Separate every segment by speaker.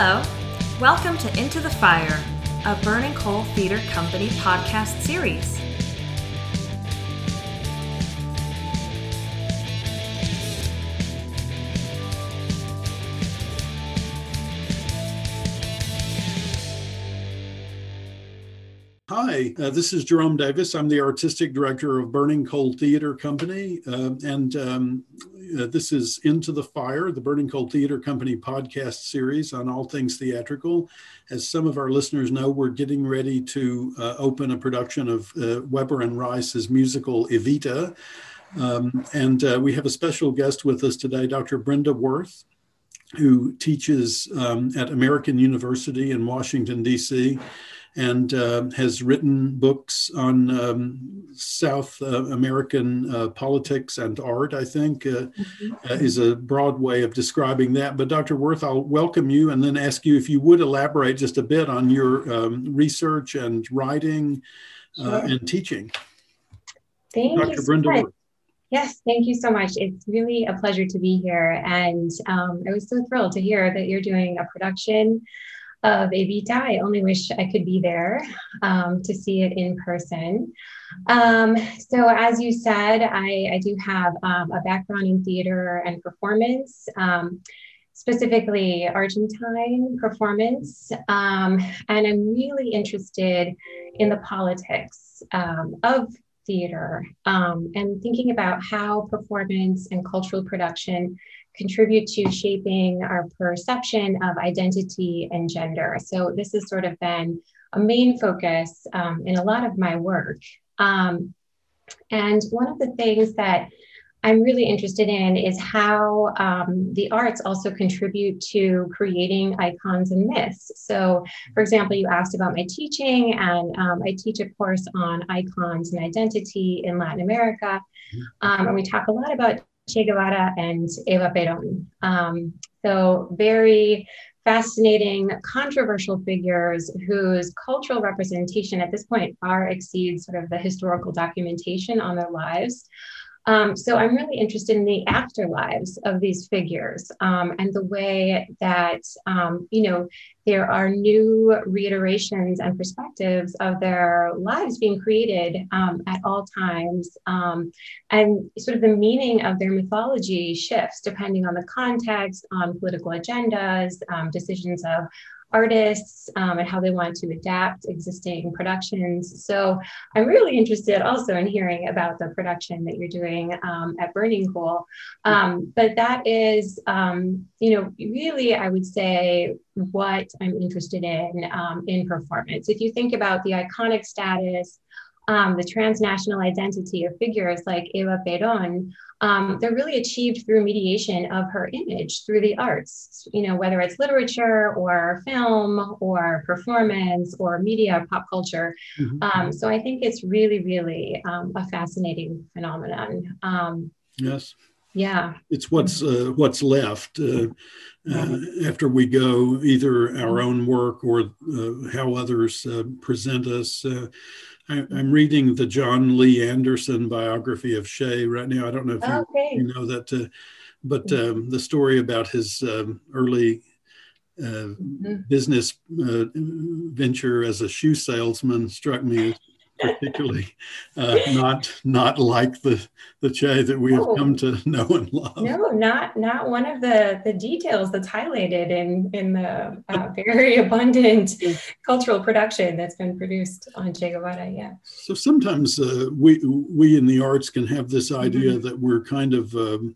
Speaker 1: Hello. Welcome to Into the Fire, a Burning Coal Theater Company podcast series.
Speaker 2: Hi, uh, this is Jerome Davis. I'm the artistic director of Burning Coal Theater Company, uh, and um, uh, this is Into the Fire, the Burning Coal Theater Company podcast series on all things theatrical. As some of our listeners know, we're getting ready to uh, open a production of uh, Webber and Rice's musical Evita, um, and uh, we have a special guest with us today, Dr. Brenda Werth who teaches um, at American University in Washington, D.C and uh, has written books on um, South uh, American uh, politics and art, I think, uh, mm-hmm. Uh, is a broad way of describing that. But Dr. Werth, I'll welcome you and then ask you if you would elaborate just a bit on your um, research and writing uh, sure. and teaching.
Speaker 3: Thank Dr. you. Brenda so Werth. Yes, thank you so much. It's really a pleasure to be here. And um, I was so thrilled to hear that you're doing a production of Evita. I only wish I could be there um, to see it in person. Um, so, as you said, I, I do have um, a background in theater and performance. Um, specifically Argentine performance. Um, and I'm really interested in the politics um, of theater and thinking about how performance and cultural production contribute to shaping our perception of identity and gender. So, this has sort of been a main focus um, in a lot of my work. Um, and one of the things that I'm really interested in is how um, the arts also contribute to creating icons and myths. So, for example, you asked about my teaching, and um, I teach a course on icons and identity in Latin America. Mm-hmm. Um, and we talk a lot about Che Guevara and Eva Peron. Um, so, very fascinating, controversial figures whose cultural representation at this point far exceeds sort of the historical documentation on their lives. Um, so I'm really interested in the afterlives of these figures um, and the way that, um, you know, there are new reiterations and perspectives of their lives being created um, at all times. Um, and sort of the meaning of their mythology shifts depending on the context, on political agendas, um, decisions of artists um, and how they want to adapt existing productions. So I'm really interested also in hearing about the production that you're doing um, at Burning Coal. Um, but that is, um, you know, really, I would say what I'm interested in um, in performance. If you think about the iconic status, um, the transnational identity of figures like Eva Peron, um, they're really achieved through mediation of her image through the arts, you know, whether it's literature or film or performance or media, pop culture. Mm-hmm. Um, so I think it's really, really um, a fascinating phenomenon. Um,
Speaker 2: yes.
Speaker 3: Yeah.
Speaker 2: It's what's uh, what's left uh, uh, after we go, either our own work or uh, how others uh, present us. I, am reading the Jon Lee Anderson biography of Che right now. I don't know if you, okay. you know that, uh, but mm-hmm. um, the story about his um, early uh, mm-hmm. business uh, venture as a shoe salesman struck me particularly uh, not not like the the Che that we have come to know and love.
Speaker 3: No, not not one of the the details that's highlighted in in the uh, very abundant cultural production that's been produced on Che Guevara. Yeah.
Speaker 2: So sometimes uh, we we in the arts can have this idea mm-hmm. that we're kind of um,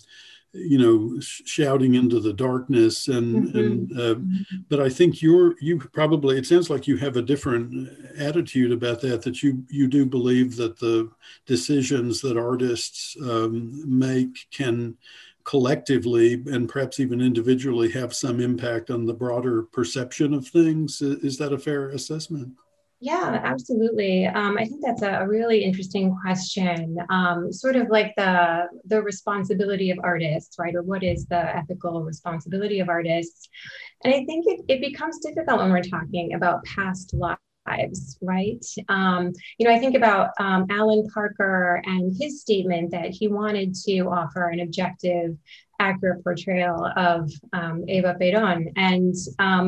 Speaker 2: you know shouting into the darkness and mm-hmm. and uh, mm-hmm. but i think you're you probably it sounds like you have a different attitude about that that you you do believe that the decisions that artists um, make can collectively and perhaps even individually have some impact on the broader perception of things is that a fair assessment
Speaker 3: yeah, absolutely. Um, I think that's a, really interesting question. Um, sort of like the the responsibility of artists, right? Or what is the ethical responsibility of artists? And I think it, it becomes difficult when we're talking about past lives, right? Um, you know, I think about um, Alan Parker and his statement that he wanted to offer an objective accurate portrayal of um, Eva Peron. And um,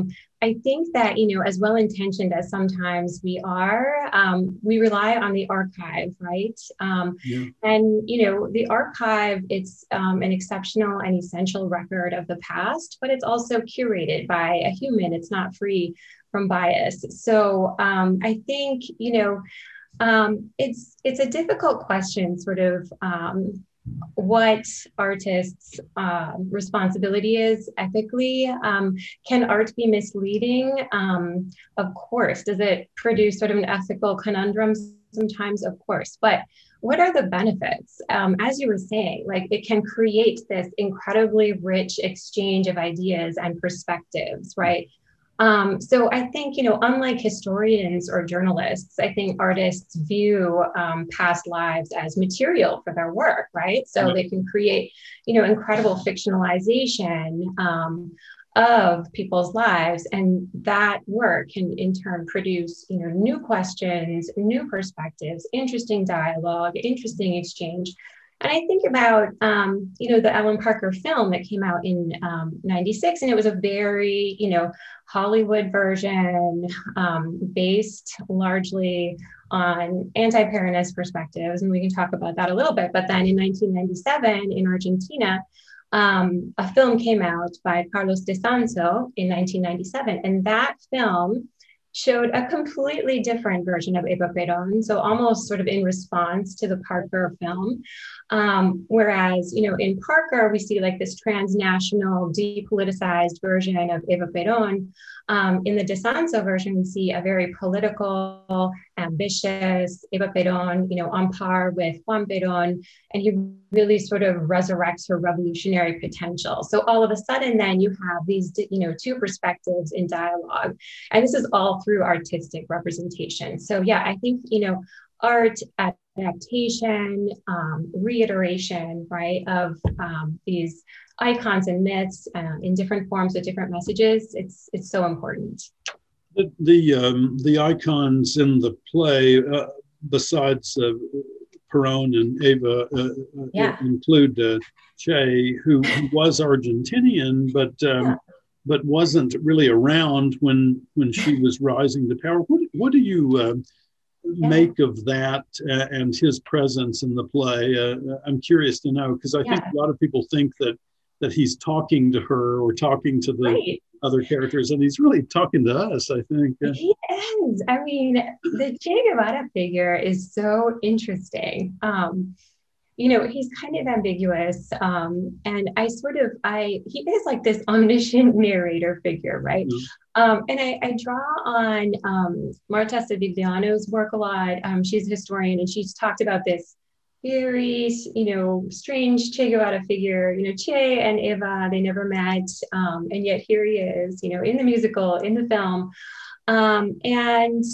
Speaker 3: I think that, you know, as well intentioned as sometimes we are, um, we rely on the archive, right? Um, yeah. And, you know, the archive, it's um, an exceptional and essential record of the past, but it's also curated by a human. It's not free from bias. So um, I think, you know, it's it's a difficult question, sort of um, what artists' uh, responsibility is ethically. Um, can art be misleading? Um, of course. Does it produce sort of an ethical conundrum? Sometimes, of course. But what are the benefits? Um, as you were saying, like it can create this incredibly rich exchange of ideas and perspectives, right? Um, so I think, you know, unlike historians or journalists, I think artists view um, past lives as material for their work, right? So mm-hmm. they can create, you know, incredible fictionalization um, of people's lives, and that work can in turn produce, you know, new questions, new perspectives, interesting dialogue, interesting exchange and I think about, um, you know, the Alan Parker film that came out in um, 96, and it was a very, you know, Hollywood version um, based largely on anti Peronist perspectives. And we can talk about that a little bit. But then in 1997 in Argentina, um, a film came out by Carlos Desanzo in 1997. And that film showed a completely different version of Eva Peron, so almost sort of in response to the Parker film. Um, whereas, you know, in Parker, we see like this transnational, depoliticized version of Eva Peron. Um, in the Desanzo version, we see a very political, ambitious Eva Peron, you know, on par with Juan Peron, and he really sort of resurrects her revolutionary potential. So all of a sudden, then you have these, you know, two perspectives in dialogue, and this is all through artistic representation. So yeah, I think you know, art adaptation, um, reiteration, right, of um, these icons and myths uh, in different forms with different messages. It's it's so important.
Speaker 2: The the, um, the icons in the play, uh, besides uh, Peron and Eva, uh, uh, yeah. include uh, Che, who, was Argentinian, but um, yeah. but wasn't really around when when she was rising to power. What what do you um, yeah. make of that uh, and his presence in the play? Uh, I'm curious to know because I yeah. think a lot of people think that that he's talking to her or talking to the right. other characters, and he's really talking to us. I think
Speaker 3: he is. I mean, the Che Guevara figure is so interesting. Um, you know he's kind of ambiguous um, and i sort of i he is like this omniscient narrator figure right mm-hmm. um, and I, I, draw on um, marta Savigliano's work a lot um, she's a historian and she's talked about this very you know strange che guevara figure you know che and eva they never met um, and yet here he is you know in the musical in the film um, and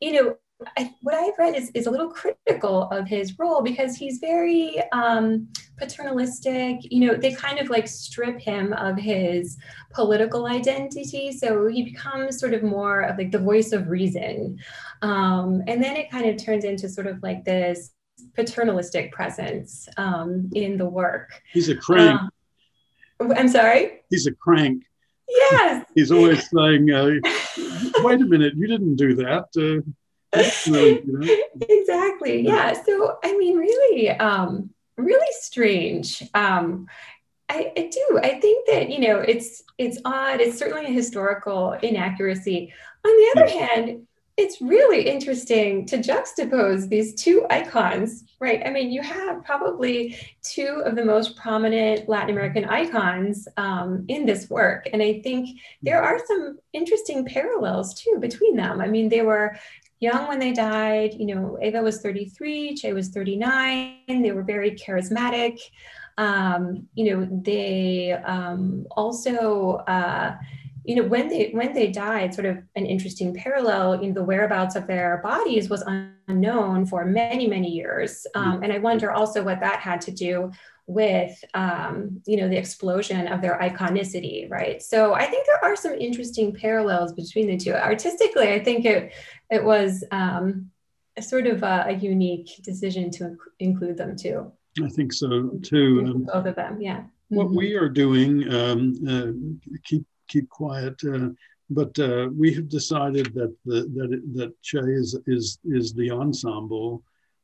Speaker 3: you know I, what I've read is, is a little critical of his role because he's very um, paternalistic. You know, they kind of like strip him of his political identity. So he becomes sort of more of like the voice of reason. Um, and then it kind of turns into sort of like this paternalistic presence um, in the work.
Speaker 2: He's a crank.
Speaker 3: Um, I'm sorry?
Speaker 2: He's a crank.
Speaker 3: Yes.
Speaker 2: He's always saying, uh, wait a minute, you didn't do that. Uh,
Speaker 3: exactly. Yeah. So I mean, really, um, really strange. Um, I, I, do. I think that you know it's it's odd. It's certainly a historical inaccuracy. On the other hand, it's really interesting to juxtapose these two icons, right? I mean, you have probably two of the most prominent Latin American icons um, in this work. And I think there are some interesting parallels too between them. I mean, they were young when they died. You know, Eva was 33, Che was 39. They were very charismatic. Um, you know, they um, also, uh, you know, when they when they died, sort of an interesting parallel. You know, the whereabouts of their bodies was unknown for many many years, um, and I wonder also what that had to do with um, you know the explosion of their iconicity right? So i think there are some interesting parallels between the two. Artistically i think it it was um, a sort of a, a unique decision to inc- include them too.
Speaker 2: I think so too.
Speaker 3: Both of them yeah.
Speaker 2: What we are doing, um, uh, keep keep quiet. Uh, but uh, we have decided that the, that that Che is is is the ensemble,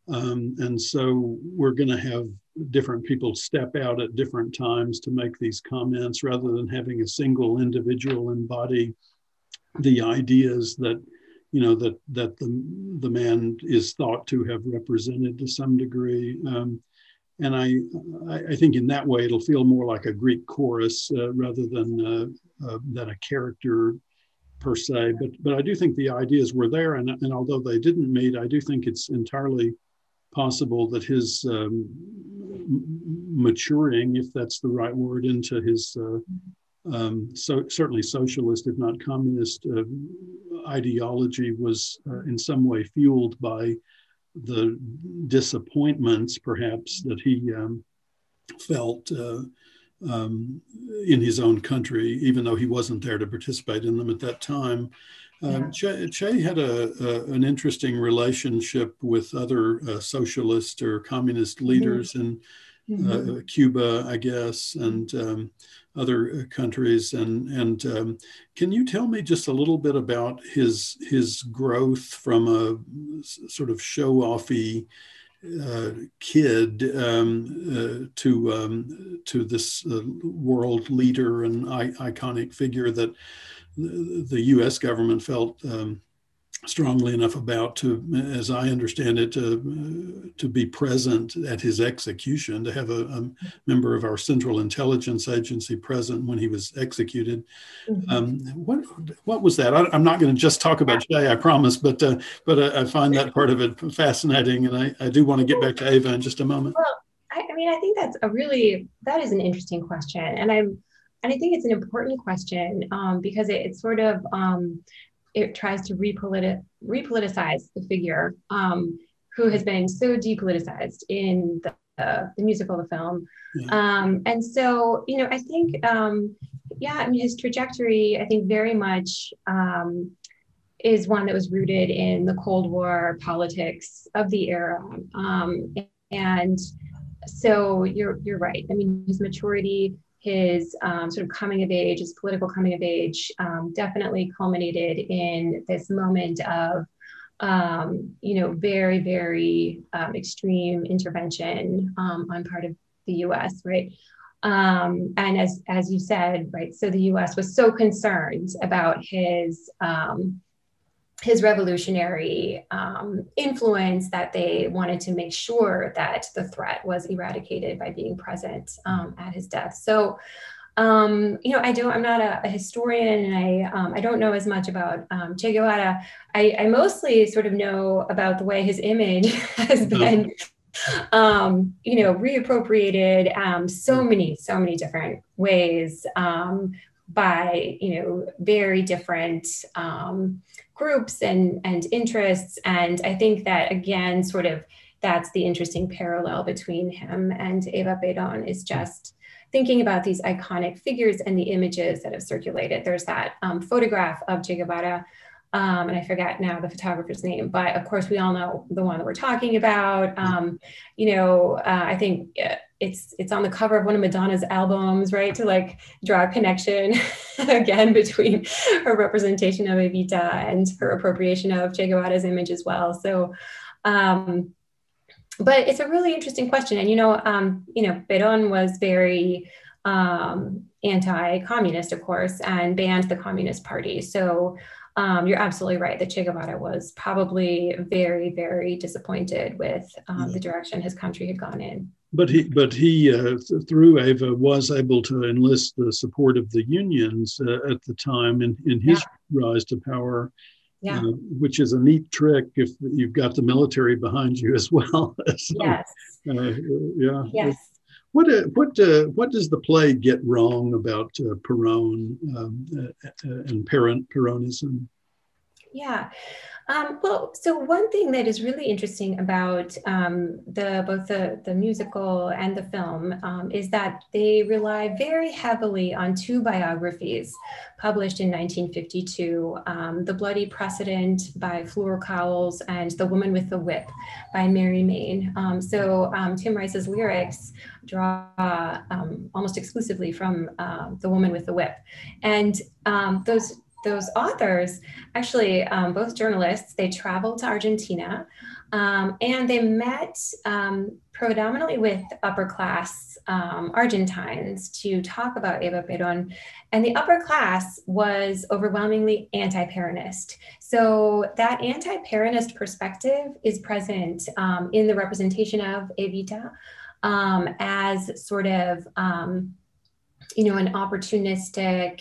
Speaker 2: um, and so we're going to have different people step out at different times to make these comments, rather than having a single individual embody the ideas that you know that that the the man is thought to have represented to some degree. Um, and I, I think in that way it'll feel more like a Greek chorus uh, rather than uh, uh, than a character per se. But but I do think the ideas were there, and and although they didn't meet, I do think it's entirely possible that his um, maturing, if that's the right word, into his uh, um, so certainly socialist, if not communist, uh, ideology was uh, in some way fueled by the disappointments, perhaps, that he um, felt uh, um, in his own country, even though he wasn't there to participate in them at that time. Um, che, che, had a, a, an interesting relationship with other uh, socialist or communist mm-hmm. leaders mm-hmm. in mm-hmm. Cuba, I guess, and um, other countries. And and um, can you tell me just a little bit about his his growth from a sort of show offy uh, kid um, uh, to um, to this uh, world leader and I- iconic figure that the, the U.S. government felt um, strongly enough about to, as I understand it, to, to be present at his execution, to have a, a, member of our Central Intelligence Agency present when he was executed. Mm-hmm. Um, what what was that? I, am not going to just talk about Che, I promise, but uh, but I, I, find that part of it fascinating, and I, I do want to get back to Eva in just a moment.
Speaker 3: Well, I, I mean, I think that's a really that is an interesting question, and I'm and I think it's an important question um, because it, it, sort of um, it tries to repoliti- repoliticize the figure um, who has been so depoliticized in the, uh, the musical, the film. Yeah. Um, and so, you know, I think, um, yeah, I mean, his trajectory, I think very much um, is one that was rooted in the Cold War politics of the era. Um, and so you're, you're right. I mean, his maturity his um, sort of coming of age, his political coming of age, um, definitely culminated in this moment of, um, you know, very, very um, extreme intervention um, on part of the U.S. Right, um, and as as you said, right, so the U.S. was so concerned about his his revolutionary um, influence that they wanted to make sure that the threat was eradicated by being present um, at his death. So, um, you know, I don't, I'm not a, a historian and I, um, I don't know as much about um, Che Guevara. I, I, mostly sort of know about the way his image has mm-hmm. been, um, you know, reappropriated so mm-hmm. many, so many different ways by, you know, very different, um, groups and and interests. And i think that again sort of that's the interesting parallel between him and eva Peron is just thinking about these iconic figures and the images that have circulated. There's that um, photograph of che guevara um, and I forget now the photographer's name, but of course we all know the one that we're talking about. Um, you know, uh, I think uh, it's it's on the cover of one of Madonna's albums, right? To like draw a connection again between her representation of Evita and her appropriation of Che Guevara's image as well. So. Um, but it's a really interesting question, and you know, um, you know, Peron was very um, anti-communist, of course, and banned the Communist Party. So um, you're absolutely right that Che Guevara was probably very, very disappointed with um, the direction his country had gone in.
Speaker 2: But he, but he, uh, through Eva, was able to enlist the support of the unions uh, at the time in, in his yeah. rise to power. Yeah. Uh, which is a neat trick if you've got the military behind you as well.
Speaker 3: so, yes.
Speaker 2: Uh, yeah.
Speaker 3: Yes.
Speaker 2: What uh, what uh, what does the play get wrong about uh, Peron um, uh, uh, and parent Peronism?
Speaker 3: Yeah. Um, well, so one thing that is really interesting about um, the both the, the musical and the film um, is that they rely very heavily on two biographies published in 1952, um, The Bloody Precedent by Fleur Cowles and The Woman with the Whip by Mary Main. Um, so um, Tim Rice's lyrics draw almost exclusively from uh, The Woman with the Whip. And those those authors, actually, um, both journalists, they traveled to Argentina um, and they met um, predominantly with upper class um, Argentines to talk about Eva Perón. And the upper class was overwhelmingly anti Peronist. So that anti Peronist perspective is present um, in the representation of Evita um, as sort of, you know, an opportunistic,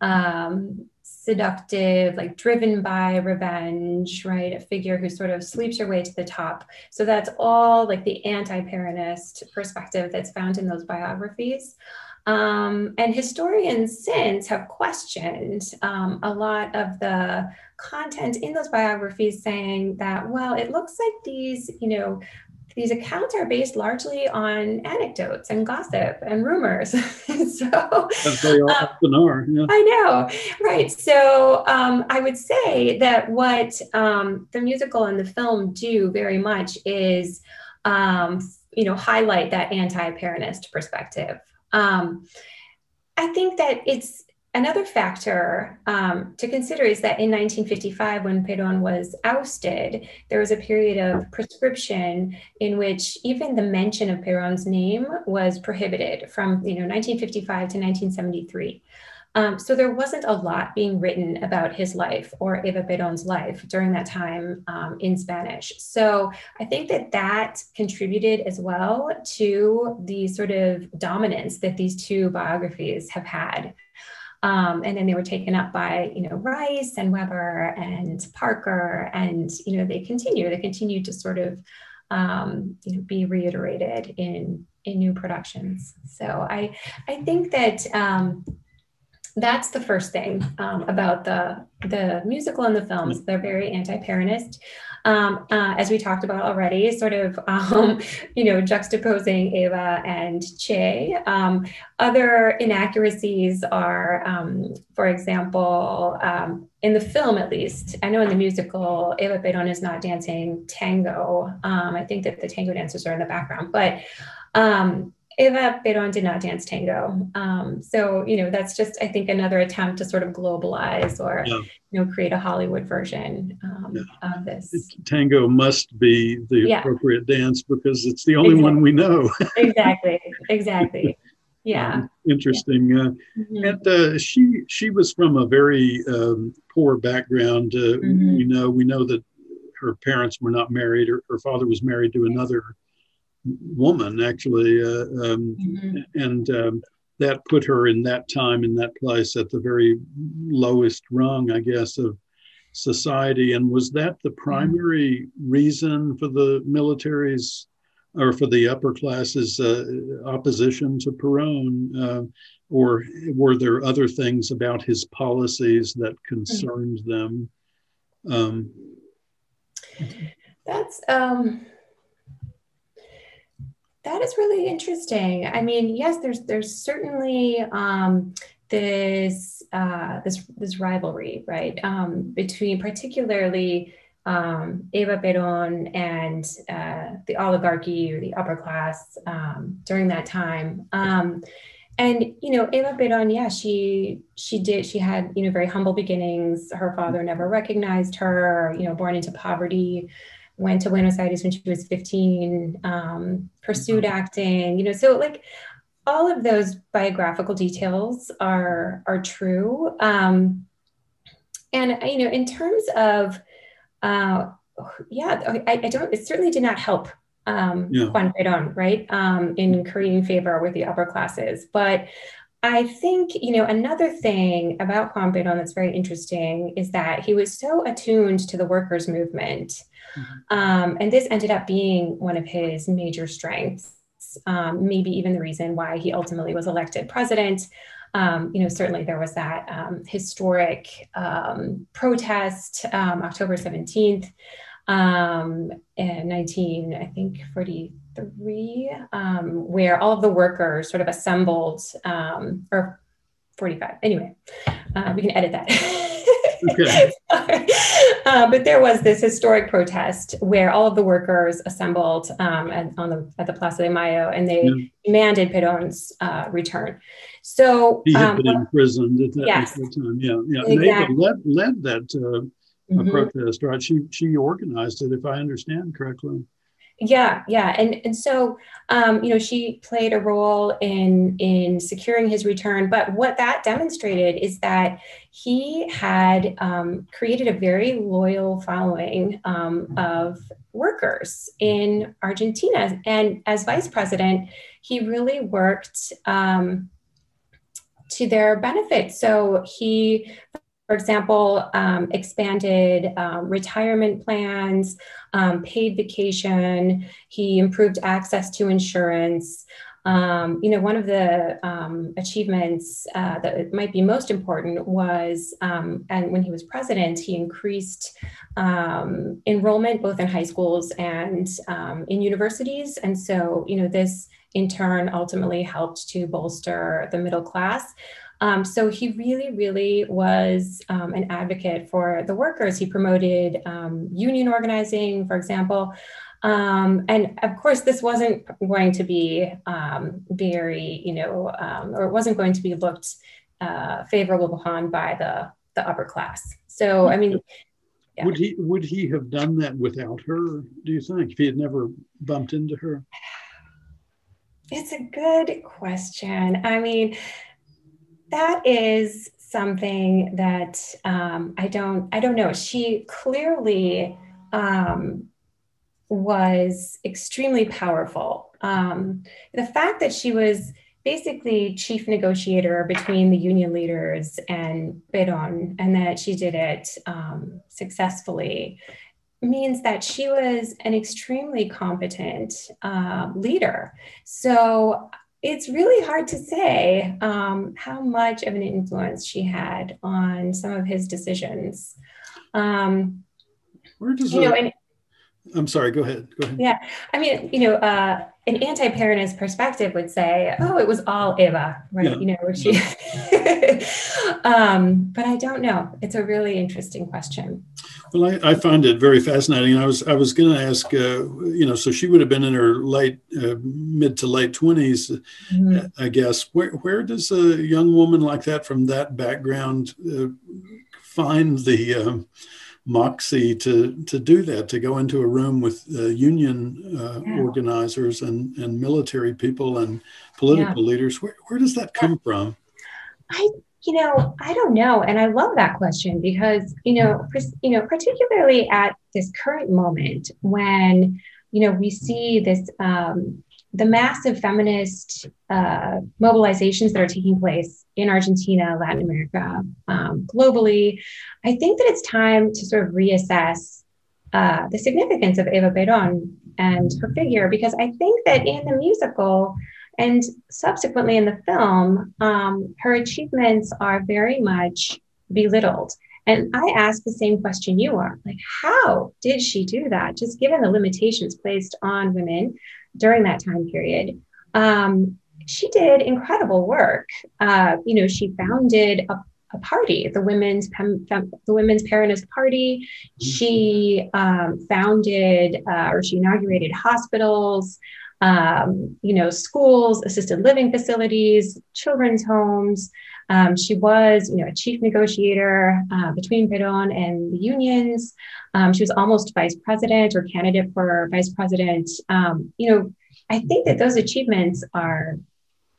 Speaker 3: um, seductive, like driven by revenge, right? A figure who sort of sleeps her way to the top. So that's all like the anti Peronist perspective that's found in those biographies. Um, and historians since have questioned um, a lot of the content in those biographies, saying that, well, it looks like these, you know, these accounts are based largely on anecdotes and gossip and rumors. so
Speaker 2: As they um, are.
Speaker 3: Yeah. I know, right? So um, I would say that what um, the musical and the film do very much is, um, you know, highlight that anti-Peronist perspective. Um, I think that it's Another factor um, to consider is that in 1955, when Perón was ousted, there was a period of proscription in which even the mention of Perón's name was prohibited from you know 1955 to 1973. Um, so there wasn't a lot being written about his life or Eva Perón's life during that time um, in Spanish. So I think that that contributed as well to the sort of dominance that these two biographies have had. Um, and then they were taken up by, you know, Rice and Webber and Parker, and you know they continue. They continue to sort of, um, you know, be reiterated in in new productions. So I I think that um, that's the first thing um, about the the musical and the films. They're very anti-Peronist um, uh, as we talked about already, sort of, um, you know, juxtaposing Eva and Che. Um, other inaccuracies are, um, for example, um, in the film at least, I know in the musical, Eva Perón is not dancing tango. Um, I think that the tango dancers are in the background, but Eva Perón did not dance tango. Um, so, you know, that's just, I think, another attempt to sort of globalize or, yeah. you know, create a Hollywood version um, yeah. of this.
Speaker 2: Tango must be the yeah. appropriate dance because it's the only exactly. one we know.
Speaker 3: exactly. Exactly. Yeah. Um,
Speaker 2: interesting. Uh, mm-hmm. And uh, she she was from a very um, poor background. Uh, mm-hmm. You know, we know that her parents were not married. Her, her father was married to another woman actually, uh, um, mm-hmm. and um, that put her in that time in that place at the very lowest rung, I guess, of society. And was that the mm-hmm. primary mm-hmm. reason for the military's or for the upper classes uh, opposition to Perón? Uh, or were there other things about his policies that concerned mm-hmm. them? Um,
Speaker 3: That's um, that is really interesting. I mean, yes, there's there's certainly um, this uh, this this rivalry, right, um, between particularly um, Eva Perón and uh, the oligarchy or the upper class um, during that time. Um, and you know, Eva Perón, yeah, she she did she had you know very humble beginnings. Her father never recognized her. You know, born into poverty went to Buenos Aires when she was 15, um, pursued mm-hmm. acting, you know, so like all of those biographical details are are true. Um, and you know, in terms of, uh, yeah, I, I don't. It certainly did not help um, yeah. Juan Perón, right, um, in creating favor with the upper classes. But I think, you know, another thing about Juan Perón that's very interesting is that he was so attuned to the workers' movement Mm-hmm. Um, and this ended up being one of his major strengths. um, maybe even the reason why he ultimately was elected president. Um, you know, certainly there was that um, historic um, protest, um, October 17th, um, in 19, I think 43, where all of the workers sort of assembled, or 45. Anyway, uh, we can edit that. Okay. uh, but there was this historic protest where all of the workers assembled um, at, on the, at the Plaza de Mayo and they yeah. demanded Perón's uh, return. So
Speaker 2: he had um, been imprisoned at that, yes, at that time. Yeah, yeah. Exactly. led, led that mm-hmm. protest, right? She she organized it, if I understand correctly.
Speaker 3: Yeah yeah. And and so um, you know she played a role in in securing his return. But what that demonstrated is that he had um, created a very loyal following um, of workers in argentina. And as vice president he really worked um, to their benefit. So he for example, um, expanded um, retirement plans, um, paid vacation. He improved access to insurance. Um, you know, one of the um, achievements uh, that might be most important was, um, and when he was president, he increased enrollment both in high schools and in universities. And so, you know, this in turn ultimately helped to bolster the middle class. Um, so he really, really was um, an advocate for the workers. He promoted um, union organizing, for example. Um, and of course, this wasn't going to be um, very, you know, um, or it wasn't going to be looked uh, favorable upon by the, the upper class. So, I mean,
Speaker 2: yeah. would he would he have done that without her? Do you think if he had never bumped into her?
Speaker 3: It's a good question. I mean, that is something that um, I don't I don't know. She clearly um, was extremely powerful. Um, the fact that she was basically chief negotiator between the union leaders and Perón, and that she did it um, successfully means that she was an extremely competent uh, leader. So it's really hard to say um, how much of an influence she had on some of his decisions. Um,
Speaker 2: Where does you know, and, I'm sorry. Go ahead. Go ahead.
Speaker 3: Yeah, I mean, you know, uh, an anti-Peronist perspective would say, "Oh, it was all Eva," right? Yeah. You know, she. um, but I don't know. It's a really interesting question.
Speaker 2: Well, I, I find it very fascinating. I was I was going to ask, uh, you know, so she would have been in her late, uh, mid to late 20s mm-hmm. I guess. Where where does a young woman like that from that background uh, find the um, moxie to to do that to go into a room with uh, union uh, yeah. organizers and and military people and political yeah. leaders where, where does that come from
Speaker 3: i you know i don't know and i love that question because you know you know particularly at this current moment when you know we see this um, the massive feminist uh, mobilizations that are taking place in Argentina, Latin America, um, globally, I think that it's time to sort of reassess uh, the significance of Eva Perón and her figure, because I think that in the musical and subsequently in the film, um, her achievements are very much belittled. And I ask the same question you are like, how did she do that? Just given the limitations placed on women during that time period. Um, she did incredible work. Uh, you know, she founded a, a party, the women's Pem, Fem, the Women's Peronist Party. She um, founded uh, or she inaugurated hospitals. Um, you know, schools, assisted living facilities, children's homes. Um, she was, you know, a chief negotiator uh, between Perón and the unions. Um, she was almost vice president or candidate for vice president. Um, you know, I think that those achievements are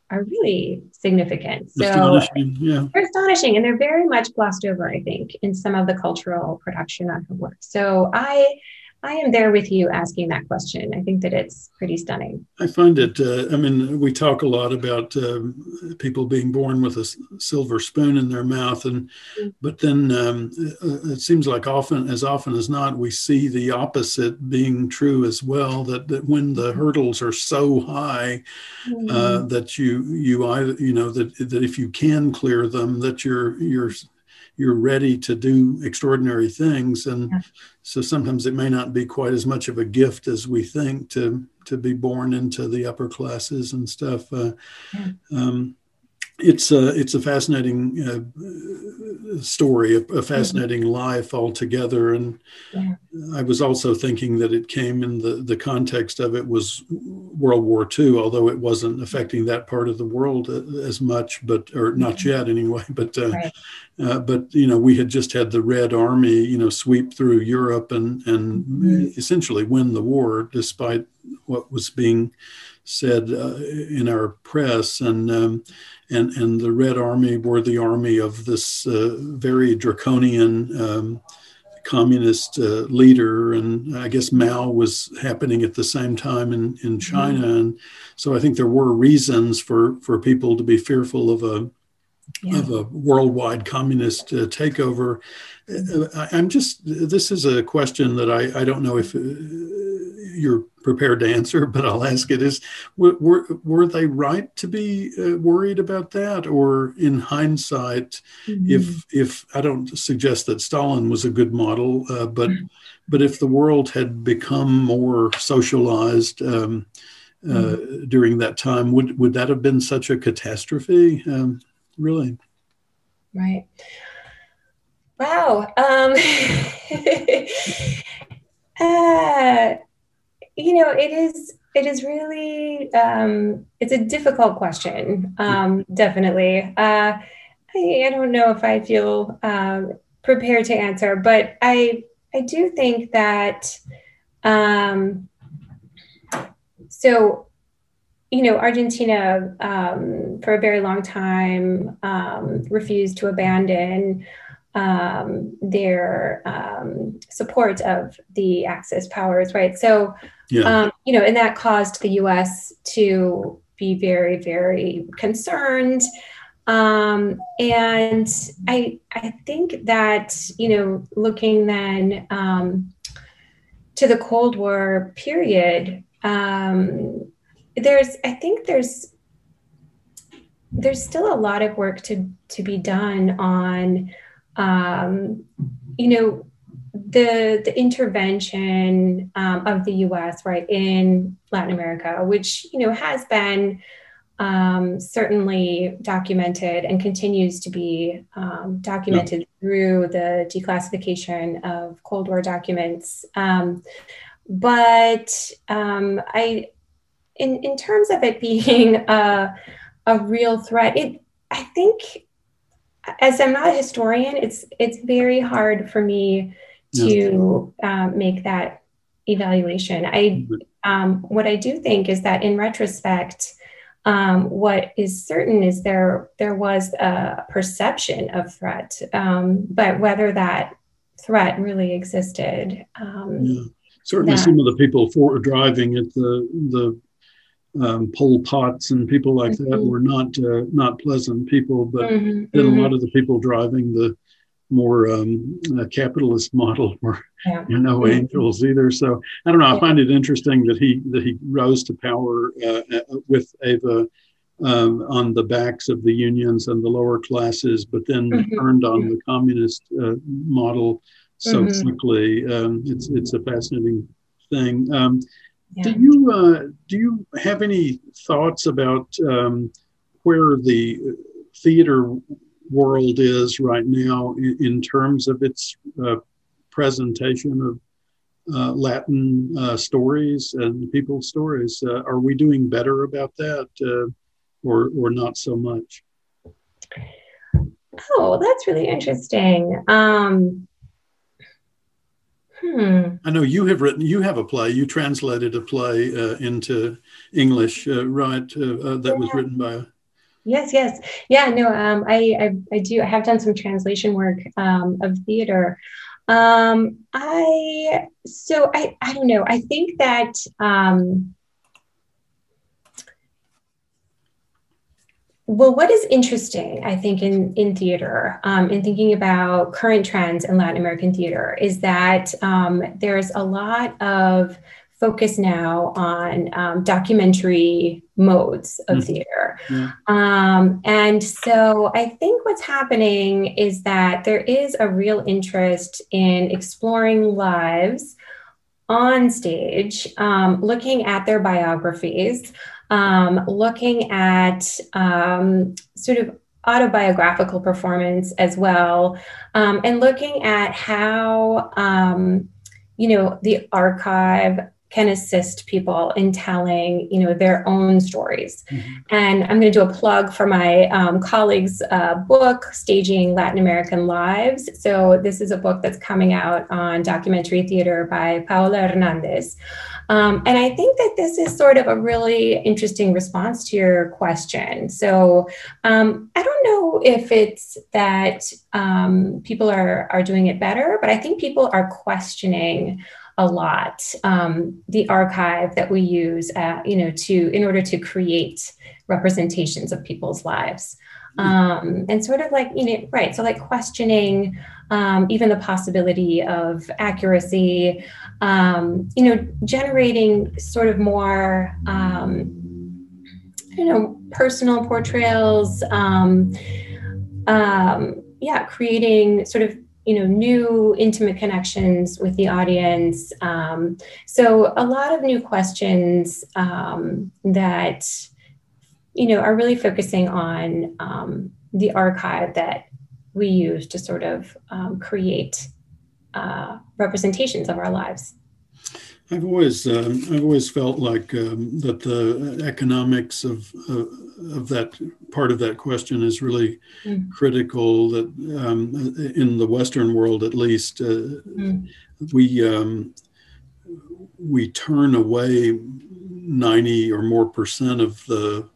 Speaker 3: are really significant. So astonishing, yeah. they're astonishing, and they're very much glossed over, I think, in some of the cultural production of her work. So I I am there with you asking that question. I think that it's pretty stunning.
Speaker 2: I find it, uh, I mean, we talk a lot about um, people being born with a silver spoon in their mouth. And, mm-hmm. but then um, uh, it seems like often, as often as not, we see the opposite being true as well, that, that when the hurdles are so high mm-hmm. uh, that you, you either, you know, that, that if you can clear them, that you're, you're, you're ready to do extraordinary things and yeah. so sometimes it may not be quite as much of a gift as we think to to be born into the upper classes and stuff uh, yeah. um, it's a it's a fascinating uh, story, a, a mm-hmm. fascinating mm-hmm. life altogether. And yeah. I was also thinking that it came in the the context of it was World War II, although it wasn't affecting that part of the world uh, as much, but or not mm-hmm. yet anyway. But uh, right. uh, but you know we had just had the Red Army, you know, sweep through Europe and and mm-hmm. essentially win the war, despite what was being said uh, in our press and. Um, and and the Red Army were the army of this uh, very draconian um, communist uh, leader, and I guess Mao was happening at the same time in in mm-hmm. China, mm-hmm. and so I think there were reasons for for people to be fearful of a yeah. of a worldwide communist uh, takeover. Uh, I'm just this is a question that I I don't know if uh, you're prepared to answer, but I'll ask it: Is were were, were they right to be uh, worried about that, or in hindsight, mm-hmm. if if I don't suggest that Stalin was a good model, uh, but mm-hmm. but if the world had become more socialized. Um, uh, mm-hmm. during that time, would would that have been such a catastrophe? Um, really?
Speaker 3: Right. Wow. Um, uh, you know, it is it is really um, it's a difficult question. Um, definitely. Uh, I, I, don't know if I feel um, prepared to answer, but I I do think that um, so you know Argentina um, for a very long time um, refused to abandon um, their um, support of the Axis powers, right? So, yeah. um, you know, and that caused the U.S. to be very, very concerned. Um, and I, I think that you know, looking then um, to the Cold War period, um, there's, I think there's there's still a lot of work to to be done on um, you know, the the intervention um, of the U.S. right in Latin America, which you know has been um, certainly documented and continues to be um, documented yeah. through the declassification of Cold War documents. Um, but um, I, in in terms of it being a a real threat, it I think as I'm not a historian, it's it's very hard for me to um, make that evaluation. I um, what I do think is that in retrospect, um, what is certain is there there was a perception of threat, um, but whether that threat really existed. Um,
Speaker 2: yeah. Certainly, that, some of the people for driving at the the um, Pol Pots and people like mm-hmm. that were not uh, not pleasant people, but mm-hmm. then a lot mm-hmm. of the people driving the more um, uh, capitalist model were yeah. you know mm-hmm. angels either. So I don't know. I find it interesting that he that he rose to power uh, uh, with Eva. Um, on the backs of the unions and the lower classes, but then mm-hmm. turned on the communist uh, model so quickly. Um, it's it's a fascinating thing. Um, yeah. Do you uh, do you have any thoughts about um, where the theater world is right now in, in terms of its uh, presentation of uh, Latin uh, stories and people's stories? Uh, are we doing better about that, uh, or or not so much?
Speaker 3: Oh, that's really interesting. Um,
Speaker 2: Hmm. I know you have written, you have a play, you translated a play uh, into English, uh, right? Uh, uh that was written by.
Speaker 3: Yes, yes. Yeah, no, um, I, I, I, do, I have done some translation work um, of theater. Um, I so I I don't know. I think that um, well, what is interesting, I think, in in theater, um, in thinking about current trends in Latin American theater, is that um, there's a lot of focus now on um, documentary modes of mm theater. Yeah. Um, and so I think what's happening is that there is a real interest in exploring lives on stage, um, looking at their biographies, um, looking at um, sort of autobiographical performance as well, um, and looking at how you know the archive can assist people in telling you know their own stories. Mm-hmm. and i'm going to do a plug for my um, colleague's uh, book staging latin american lives. So this is a book that's coming out on documentary theater by paola hernandez um, and i think that this is sort of a really interesting response to your question so um, i don't know if it's that um, people are are doing it better but i think people are questioning a lot. Um, the archive that we use, uh, you know, to in order to create representations of people's lives, hmm. um, and sort of like you know, right. So like questioning um, even the possibility of accuracy, um, you know, generating sort of more, um, you know, personal portrayals. Um, yeah, creating sort of you know new intimate connections with the audience um, so a lot of new questions um, that you know are really focusing on um, the archive that we use to sort of um, create uh, representations of our lives
Speaker 2: I've always um, I've always felt like um, that the economics of uh, of that part of that question is really mm. critical. That um, in the Western world, at least, uh, mm. we um, we turn away ninety or more percent of the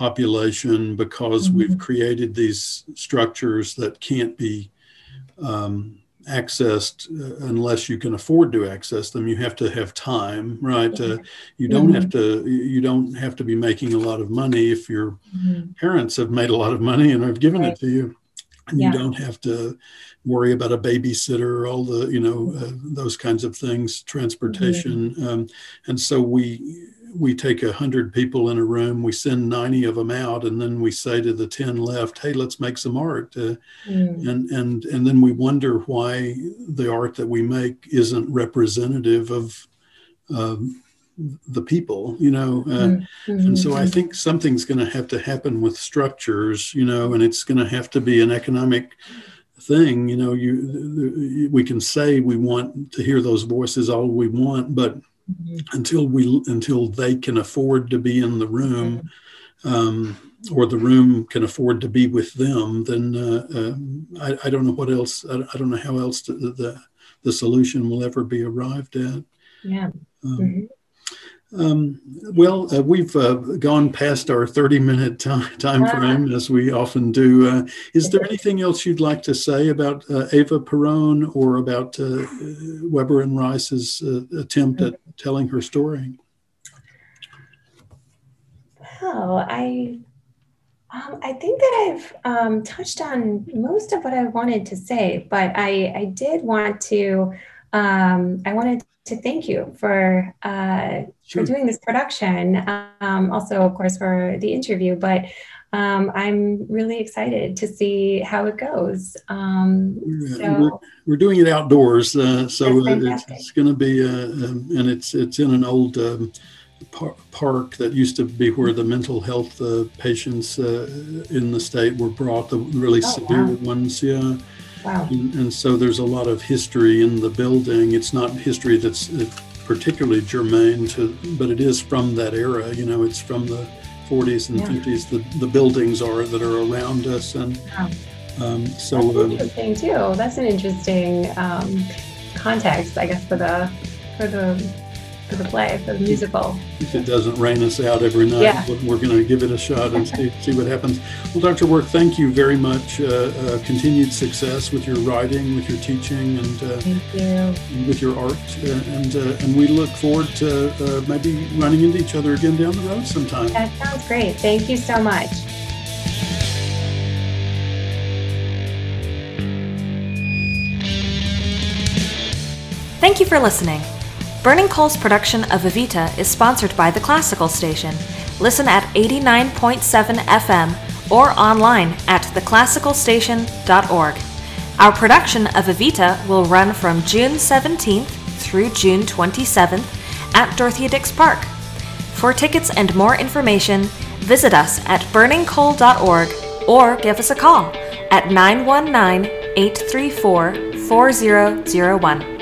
Speaker 2: population because mm-hmm. we've created these structures that can't be um, accessed uh, unless you can afford to access them you have to have time right uh, you don't mm-hmm. have to you don't have to be making a lot of money if your mm-hmm. parents have made a lot of money and have given right. it to you and yeah. you don't have to worry about a babysitter all the you know uh, those kinds of things transportation mm-hmm. um, and so we we take a hundred people in a room, we send 90 of them out, and then we say to the 10 left, "Hey, let's make some art," uh, mm. and and and then we wonder why the art that we make isn't representative of um, the people, you know. Uh, mm-hmm. And so I mm-hmm. think something's going to have to happen with structures, you know, and it's going to have to be an economic thing you know you we can say we want to hear those voices all we want but mm-hmm. until we until they can afford to be in the room um, or the room can afford to be with them then uh, uh, I, I, don't know what else I, I don't know how else to, the the solution will ever be arrived at
Speaker 3: yeah um, mm-hmm.
Speaker 2: Um, well, uh, we've uh, gone past our 30 minute time, time frame as we often do. Uh, is there anything else you'd like to say about uh, Eva Peron or about uh, Webber and Rice's uh, attempt at telling her story?
Speaker 3: Well, I, um, I think that I've um, touched on most of what I wanted to say, but I, I did want to, um, I wanted to thank you for uh, sure. for doing this production. Um, also, of course, for the interview. But um, I'm really excited to see how it goes. Um,
Speaker 2: so, we're, we're, doing it outdoors, uh, so it's, it's going to be, uh, um, and it's it's in an old. Um, par- park that used to be where the mental health uh, patients uh, in the state were brought, the really oh, severe wow. ones. Yeah,
Speaker 3: Wow.
Speaker 2: And, and, so there's a lot of history in the building. It's not history that's uh, particularly germane to, but it is from that era. You know, it's from the 40s and yeah. 50s. The, the buildings are that are around us, and wow. um, so
Speaker 3: that's uh, interesting too. That's an interesting um, context, I guess, for the for the for the play, for the musical.
Speaker 2: If it doesn't rain us out every night, yeah. we're going to give it a shot and see, see what happens. Well, Dr. Werth, thank you very much. Uh, uh, continued success with your writing, with your teaching, and, uh, and with your art. Uh, and uh, and we look forward to uh, maybe running into each other again down the road sometime.
Speaker 3: That sounds great. Thank you so much.
Speaker 1: Thank you for listening. Burning Coal's production of Evita is sponsored by the Classical Station. Listen at 89.7 FM or online at theclassicalstation.org. Our production of Evita will run from June 17th through June 27th at Dorothea Dix Park. For tickets and more information, visit us at burningcoal.org or give us a call at 919 834 4001.